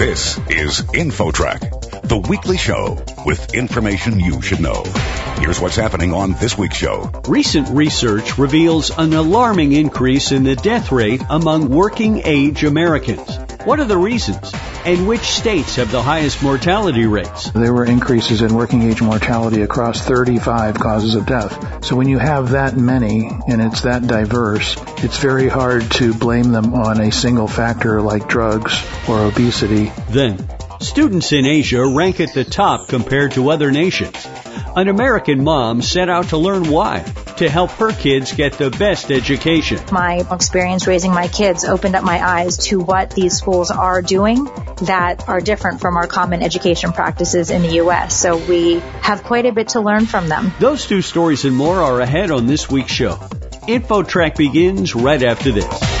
This is InfoTrack, the weekly show with information you should know. Here's what's happening on this week's show. Recent research reveals an alarming increase in the death rate among working age Americans. What are the reasons? And which states have the highest mortality rates? There were increases in working age mortality across 35 causes of death. So when you have that many and it's that diverse, it's very hard to blame them on a single factor like drugs or obesity. Then, students in Asia rank at the top compared to other nations. An American mom set out to learn why to help her kids get the best education. My experience raising my kids opened up my eyes to what these schools are doing that are different from our common education practices in the U.S. So we have quite a bit to learn from them. Those two stories and more are ahead on this week's show. InfoTrack begins right after this.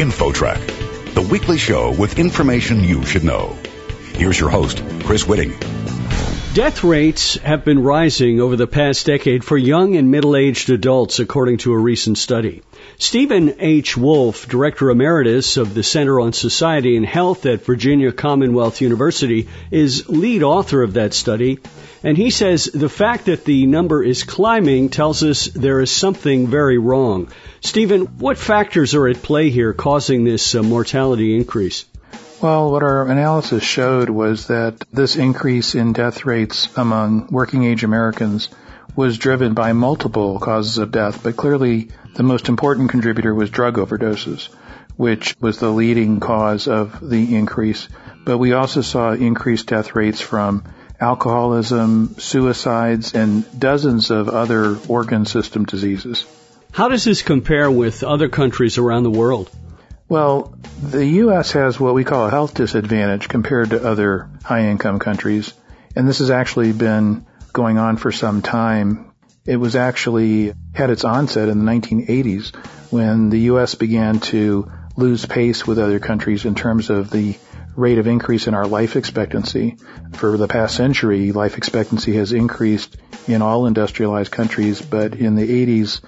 InfoTrack, the weekly show with information you should know. Here's your host, Chris Whitting. Death rates have been rising over the past decade for young and middle-aged adults, according to a recent study. Steven H. Woolf, Director Emeritus of the Center on Society and Health at Virginia Commonwealth University, is lead author of that study. And he says the fact that the number is climbing tells us there is something very wrong. Steven, what factors are at play here causing this uh, mortality increase? Well, what our analysis showed was that this increase in death rates among working age Americans was driven by multiple causes of death, but clearly the most important contributor was drug overdoses, which was the leading cause of the increase. But we also saw increased death rates from alcoholism, suicides, and dozens of other organ system diseases. How does this compare with other countries around the world? Well, the U.S. has what we call a health disadvantage compared to other high income countries. And this has actually been going on for some time. It was actually had its onset in the 1980s when the U.S. began to lose pace with other countries in terms of the rate of increase in our life expectancy. For the past century, life expectancy has increased in all industrialized countries, but in the 80s,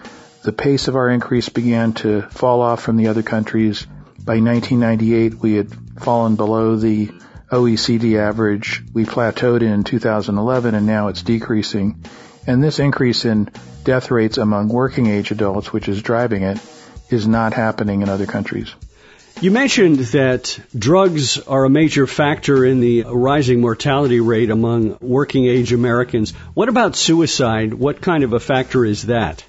the pace of our increase began to fall off from the other countries. By 1998, we had fallen below the OECD average. We plateaued in 2011 and now it's decreasing. And this increase in death rates among working age adults, which is driving it, is not happening in other countries. You mentioned that drugs are a major factor in the rising mortality rate among working age Americans. What about suicide? What kind of a factor is that?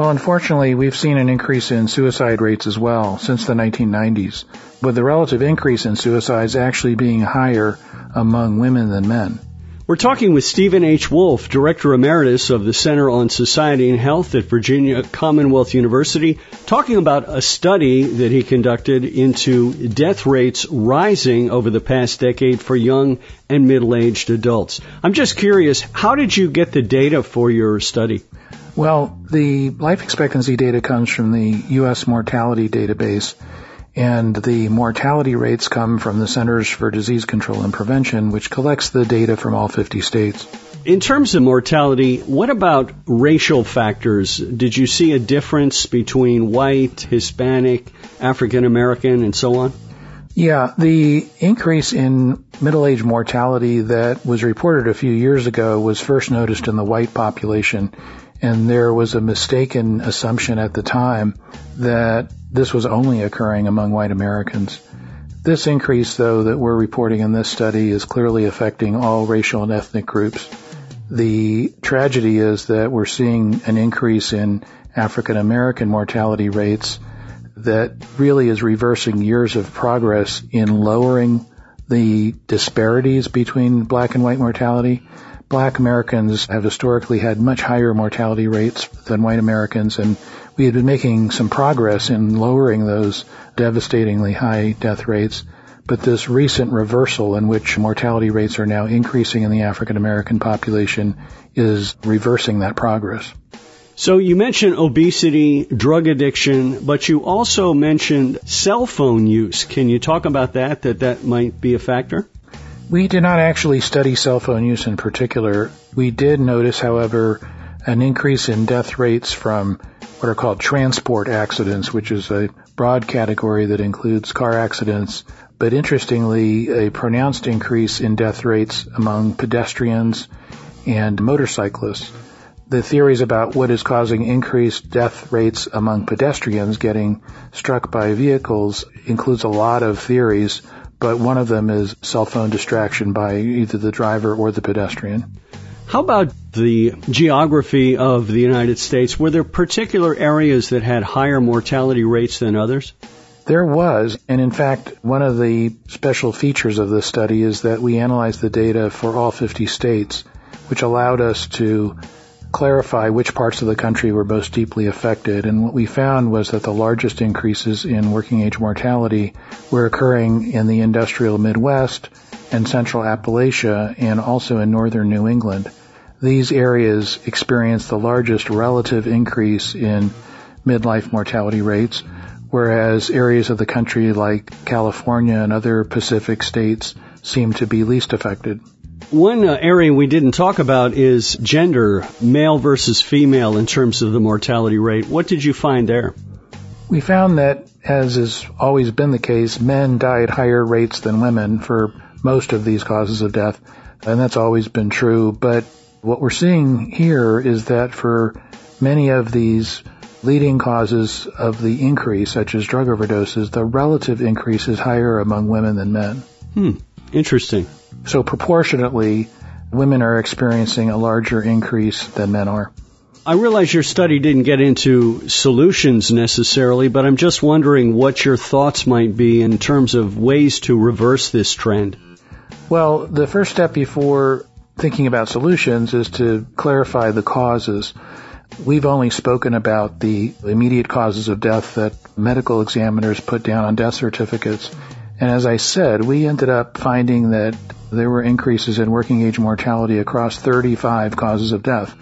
Well, unfortunately, we've seen an increase in suicide rates as well since the 1990s, with the relative increase in suicides actually being higher among women than men. We're talking with Steven H. Woolf, Director Emeritus of the Center on Society and Health at Virginia Commonwealth University, talking about a study that he conducted into death rates rising over the past decade for young and middle-aged adults. I'm just curious, how did you get the data for your study? Well, the life expectancy data comes from the U.S. mortality database and the mortality rates come from the Centers for Disease Control and Prevention, which collects the data from all 50 states. In terms of mortality, what about racial factors? Did you see a difference between white, Hispanic, African American, and so on? Yeah, the increase in middle age mortality that was reported a few years ago was first noticed in the white population and there was a mistaken assumption at the time that this was only occurring among white Americans. This increase, though, that we're reporting in this study is clearly affecting all racial and ethnic groups. The tragedy is that we're seeing an increase in African American mortality rates that really is reversing years of progress in lowering the disparities between black and white mortality black Americans have historically had much higher mortality rates than white Americans, and we had been making some progress in lowering those devastatingly high death rates. But this recent reversal in which mortality rates are now increasing in the African American population is reversing that progress. So you mentioned obesity, drug addiction, but you also mentioned cell phone use. Can you talk about that, that that might be a factor? We did not actually study cell phone use in particular. We did notice, however, an increase in death rates from what are called transport accidents, which is a broad category that includes car accidents, but interestingly, a pronounced increase in death rates among pedestrians and motorcyclists. The theories about what is causing increased death rates among pedestrians getting struck by vehicles includes a lot of theories, but one of them is cell phone distraction by either the driver or the pedestrian. How about the geography of the United States? Were there particular areas that had higher mortality rates than others? There was, and in fact, one of the special features of this study is that we analyzed the data for all 50 states, which allowed us to clarify which parts of the country were most deeply affected. And what we found was that the largest increases in working age mortality were occurring in the industrial Midwest and central Appalachia and also in northern New England. These areas experienced the largest relative increase in midlife mortality rates, whereas areas of the country like California and other Pacific states seem to be least affected. One uh, area we didn't talk about is gender, male versus female in terms of the mortality rate. What did you find there? We found that, as has always been the case, men die at higher rates than women for most of these causes of death, and that's always been true. But what we're seeing here is that for many of these leading causes of the increase, such as drug overdoses, the relative increase is higher among women than men. Hmm. Interesting. So proportionately, women are experiencing a larger increase than men are. I realize your study didn't get into solutions necessarily, but I'm just wondering what your thoughts might be in terms of ways to reverse this trend. Well, the first step before thinking about solutions is to clarify the causes. We've only spoken about the immediate causes of death that medical examiners put down on death certificates. And as I said, we ended up finding that there were increases in working age mortality across 35 causes of death.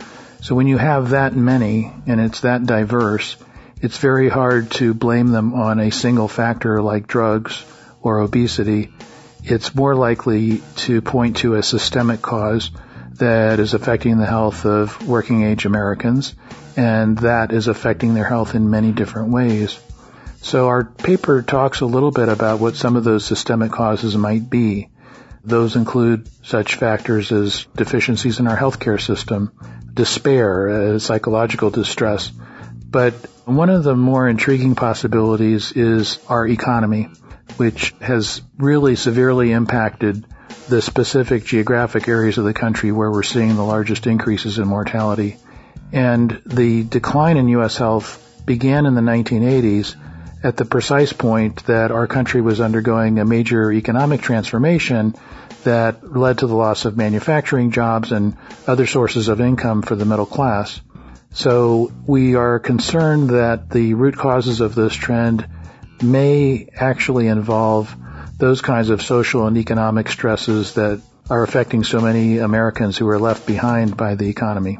So when you have that many and it's that diverse, it's very hard to blame them on a single factor like drugs or obesity it's more likely to point to a systemic cause that is affecting the health of working age Americans, and that is affecting their health in many different ways. So our paper talks a little bit about what some of those systemic causes might be. Those include such factors as deficiencies in our healthcare system, despair, uh, psychological distress. But one of the more intriguing possibilities is our economy which has really severely impacted the specific geographic areas of the country where we're seeing the largest increases in mortality. And the decline in U.S. health began in the 1980s at the precise point that our country was undergoing a major economic transformation that led to the loss of manufacturing jobs and other sources of income for the middle class. So we are concerned that the root causes of this trend may actually involve those kinds of social and economic stresses that are affecting so many Americans who are left behind by the economy.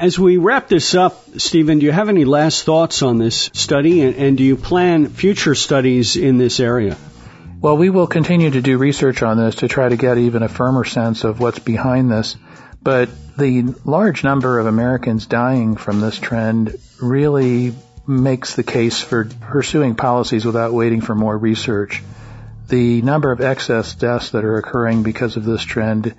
As we wrap this up, Steven, do you have any last thoughts on this study and, and do you plan future studies in this area? Well, we will continue to do research on this to try to get even a firmer sense of what's behind this. But the large number of Americans dying from this trend really makes the case for pursuing policies without waiting for more research. The number of excess deaths that are occurring because of this trend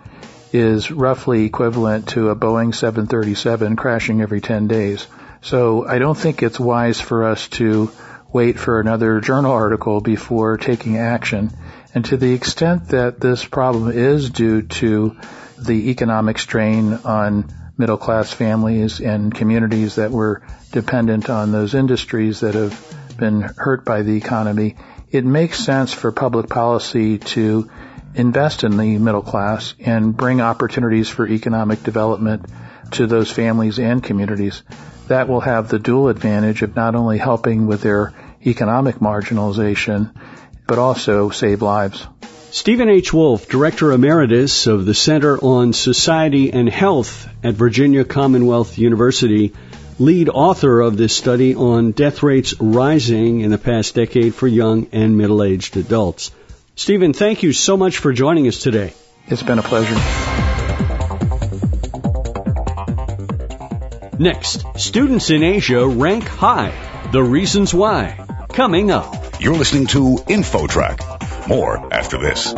is roughly equivalent to a Boeing 737 crashing every 10 days. So I don't think it's wise for us to wait for another journal article before taking action. And to the extent that this problem is due to the economic strain on middle class families and communities that were dependent on those industries that have been hurt by the economy, it makes sense for public policy to invest in the middle class and bring opportunities for economic development to those families and communities. That will have the dual advantage of not only helping with their economic marginalization, but also save lives. Steven H. Woolf, Director Emeritus of the Center on Society and Health at Virginia Commonwealth University, lead author of this study on death rates rising in the past decade for young and middle-aged adults. Steven, thank you so much for joining us today. It's been a pleasure. Next, students in Asia rank high. The reasons why. Coming up. You're listening to InfoTrack. More after this.